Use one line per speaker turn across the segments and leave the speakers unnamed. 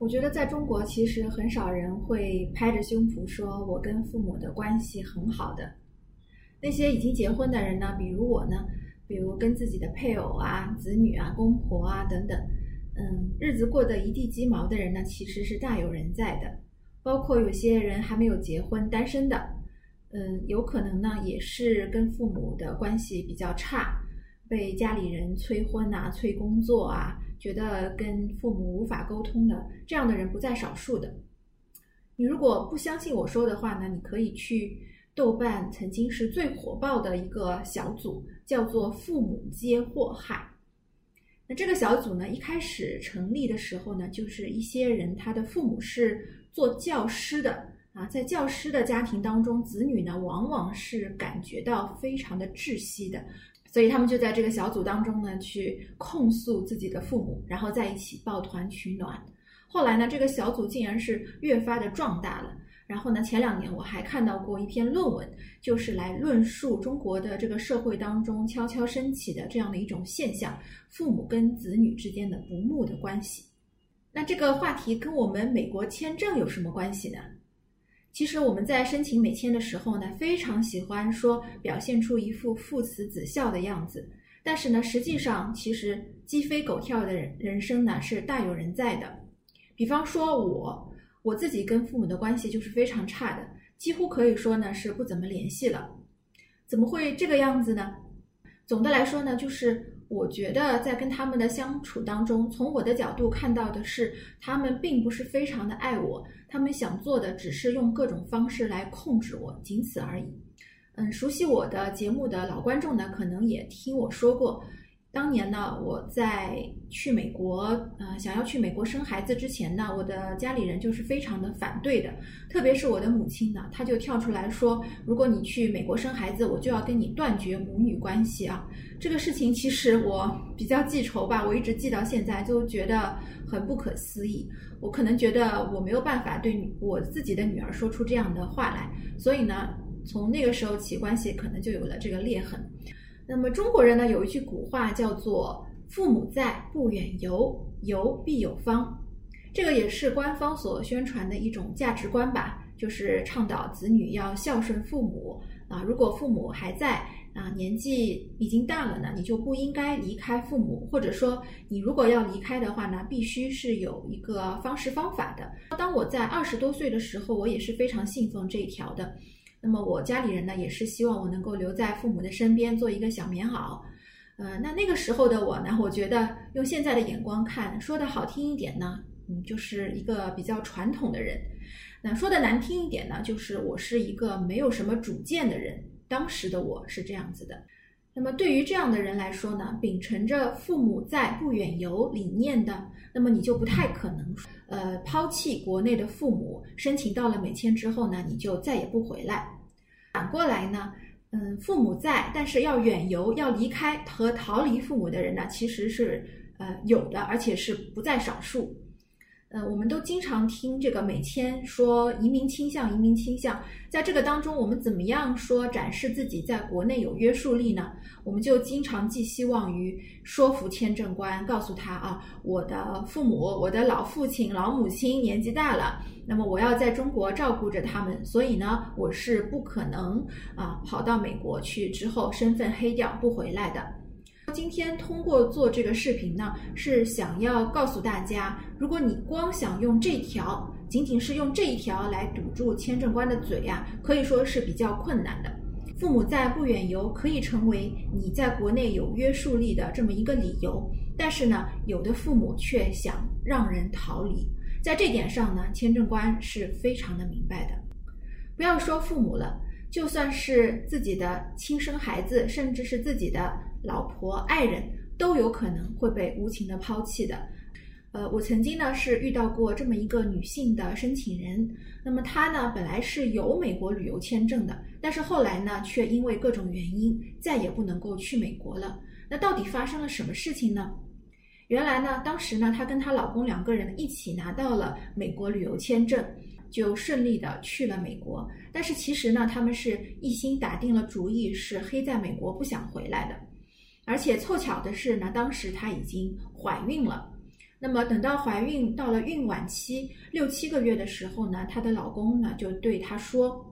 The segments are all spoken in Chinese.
我觉得在中国，其实很少人会拍着胸脯说我跟父母的关系很好的。那些已经结婚的人呢，比如我呢，比如跟自己的配偶啊、子女啊、公婆啊等等，嗯，日子过得一地鸡毛的人呢，其实是大有人在的。包括有些人还没有结婚、单身的，嗯，有可能呢也是跟父母的关系比较差，被家里人催婚啊、催工作啊。觉得跟父母无法沟通的这样的人不在少数的。你如果不相信我说的话呢，你可以去豆瓣曾经是最火爆的一个小组，叫做“父母皆祸害”。那这个小组呢，一开始成立的时候呢，就是一些人他的父母是做教师的啊，在教师的家庭当中，子女呢往往是感觉到非常的窒息的。所以他们就在这个小组当中呢，去控诉自己的父母，然后在一起抱团取暖。后来呢，这个小组竟然是越发的壮大了。然后呢，前两年我还看到过一篇论文，就是来论述中国的这个社会当中悄悄升起的这样的一种现象：父母跟子女之间的不睦的关系。那这个话题跟我们美国签证有什么关系呢？其实我们在申请美签的时候呢，非常喜欢说表现出一副父慈子孝的样子，但是呢，实际上其实鸡飞狗跳的人人生呢是大有人在的。比方说我，我自己跟父母的关系就是非常差的，几乎可以说呢是不怎么联系了。怎么会这个样子呢？总的来说呢，就是。我觉得在跟他们的相处当中，从我的角度看到的是，他们并不是非常的爱我，他们想做的只是用各种方式来控制我，仅此而已。嗯，熟悉我的节目的老观众呢，可能也听我说过。当年呢，我在去美国，呃，想要去美国生孩子之前呢，我的家里人就是非常的反对的，特别是我的母亲呢，她就跳出来说，如果你去美国生孩子，我就要跟你断绝母女关系啊。这个事情其实我比较记仇吧，我一直记到现在，就觉得很不可思议。我可能觉得我没有办法对我自己的女儿说出这样的话来，所以呢，从那个时候起，关系可能就有了这个裂痕。那么中国人呢有一句古话叫做“父母在，不远游，游必有方”，这个也是官方所宣传的一种价值观吧，就是倡导子女要孝顺父母啊。如果父母还在啊，年纪已经大了呢，你就不应该离开父母，或者说你如果要离开的话呢，必须是有一个方式方法的。当我在二十多岁的时候，我也是非常信奉这一条的。那么我家里人呢，也是希望我能够留在父母的身边，做一个小棉袄。呃，那那个时候的我呢，我觉得用现在的眼光看，说的好听一点呢，嗯，就是一个比较传统的人；那说的难听一点呢，就是我是一个没有什么主见的人。当时的我是这样子的。那么对于这样的人来说呢，秉承着“父母在，不远游”理念的，那么你就不太可能。呃，抛弃国内的父母，申请到了美签之后呢，你就再也不回来。反过来呢，嗯，父母在，但是要远游、要离开和逃离父母的人呢，其实是呃有的，而且是不在少数。呃，我们都经常听这个美签说移民倾向，移民倾向，在这个当中，我们怎么样说展示自己在国内有约束力呢？我们就经常寄希望于说服签证官，告诉他啊，我的父母，我的老父亲、老母亲年纪大了，那么我要在中国照顾着他们，所以呢，我是不可能啊跑到美国去之后身份黑掉不回来的。今天通过做这个视频呢，是想要告诉大家，如果你光想用这条，仅仅是用这一条来堵住签证官的嘴呀，可以说是比较困难的。父母在不远游可以成为你在国内有约束力的这么一个理由，但是呢，有的父母却想让人逃离，在这点上呢，签证官是非常的明白的。不要说父母了，就算是自己的亲生孩子，甚至是自己的。老婆、爱人都有可能会被无情的抛弃的。呃，我曾经呢是遇到过这么一个女性的申请人，那么她呢本来是有美国旅游签证的，但是后来呢却因为各种原因再也不能够去美国了。那到底发生了什么事情呢？原来呢，当时呢她跟她老公两个人一起拿到了美国旅游签证，就顺利的去了美国。但是其实呢，他们是一心打定了主意是黑在美国，不想回来的。而且凑巧的是呢，当时她已经怀孕了，那么等到怀孕到了孕晚期六七个月的时候呢，她的老公呢就对她说。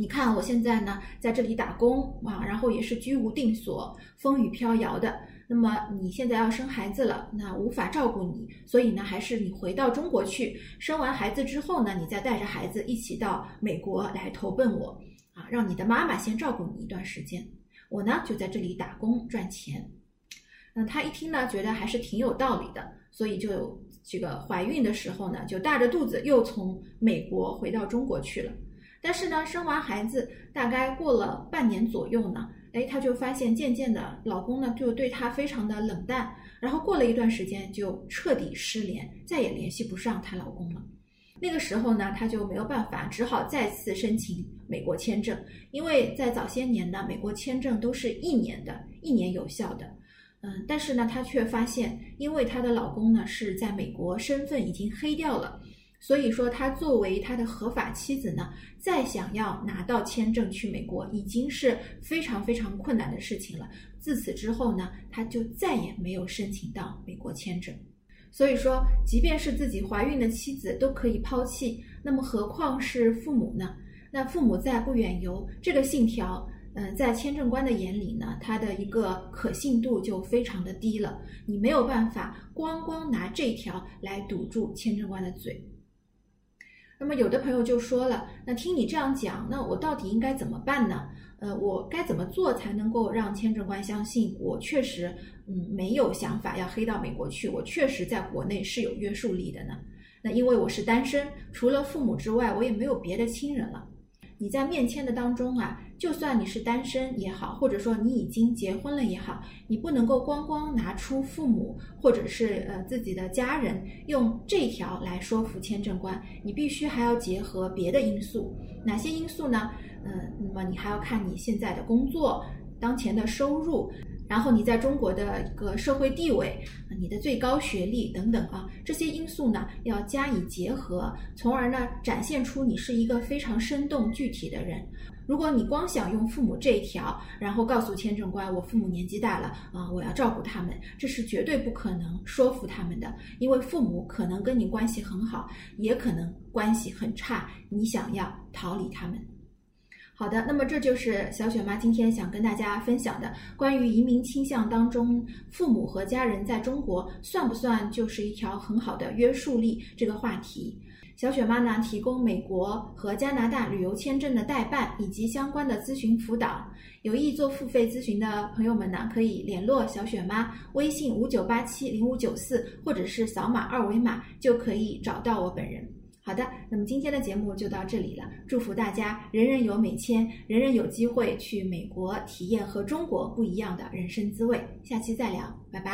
你看，我现在呢在这里打工啊，然后也是居无定所、风雨飘摇的。那么你现在要生孩子了，那无法照顾你，所以呢，还是你回到中国去，生完孩子之后呢，你再带着孩子一起到美国来投奔我啊，让你的妈妈先照顾你一段时间，我呢就在这里打工赚钱。那她一听呢，觉得还是挺有道理的，所以就这个怀孕的时候呢，就大着肚子又从美国回到中国去了。但是呢，生完孩子大概过了半年左右呢，哎，她就发现渐渐的，老公呢就对她非常的冷淡，然后过了一段时间就彻底失联，再也联系不上她老公了。那个时候呢，她就没有办法，只好再次申请美国签证，因为在早些年呢，美国签证都是一年的，一年有效的。嗯，但是呢，她却发现，因为她的老公呢是在美国身份已经黑掉了。所以说，他作为他的合法妻子呢，再想要拿到签证去美国，已经是非常非常困难的事情了。自此之后呢，他就再也没有申请到美国签证。所以说，即便是自己怀孕的妻子都可以抛弃，那么何况是父母呢？那父母在不远游这个信条，嗯，在签证官的眼里呢，他的一个可信度就非常的低了。你没有办法光光拿这条来堵住签证官的嘴。那么有的朋友就说了，那听你这样讲，那我到底应该怎么办呢？呃，我该怎么做才能够让签证官相信我确实，嗯，没有想法要黑到美国去，我确实在国内是有约束力的呢？那因为我是单身，除了父母之外，我也没有别的亲人了。你在面签的当中啊，就算你是单身也好，或者说你已经结婚了也好，你不能够光光拿出父母或者是呃自己的家人用这条来说服签证官，你必须还要结合别的因素。哪些因素呢？嗯，那么你还要看你现在的工作、当前的收入。然后你在中国的一个社会地位，你的最高学历等等啊，这些因素呢要加以结合，从而呢展现出你是一个非常生动具体的人。如果你光想用父母这一条，然后告诉签证官我父母年纪大了啊，我要照顾他们，这是绝对不可能说服他们的，因为父母可能跟你关系很好，也可能关系很差，你想要逃离他们。好的，那么这就是小雪妈今天想跟大家分享的关于移民倾向当中，父母和家人在中国算不算就是一条很好的约束力这个话题。小雪妈呢提供美国和加拿大旅游签证的代办以及相关的咨询辅导，有意做付费咨询的朋友们呢可以联络小雪妈，微信五九八七零五九四，或者是扫码二维码就可以找到我本人。好的，那么今天的节目就到这里了。祝福大家人人有美签，人人有机会去美国体验和中国不一样的人生滋味。下期再聊，拜拜。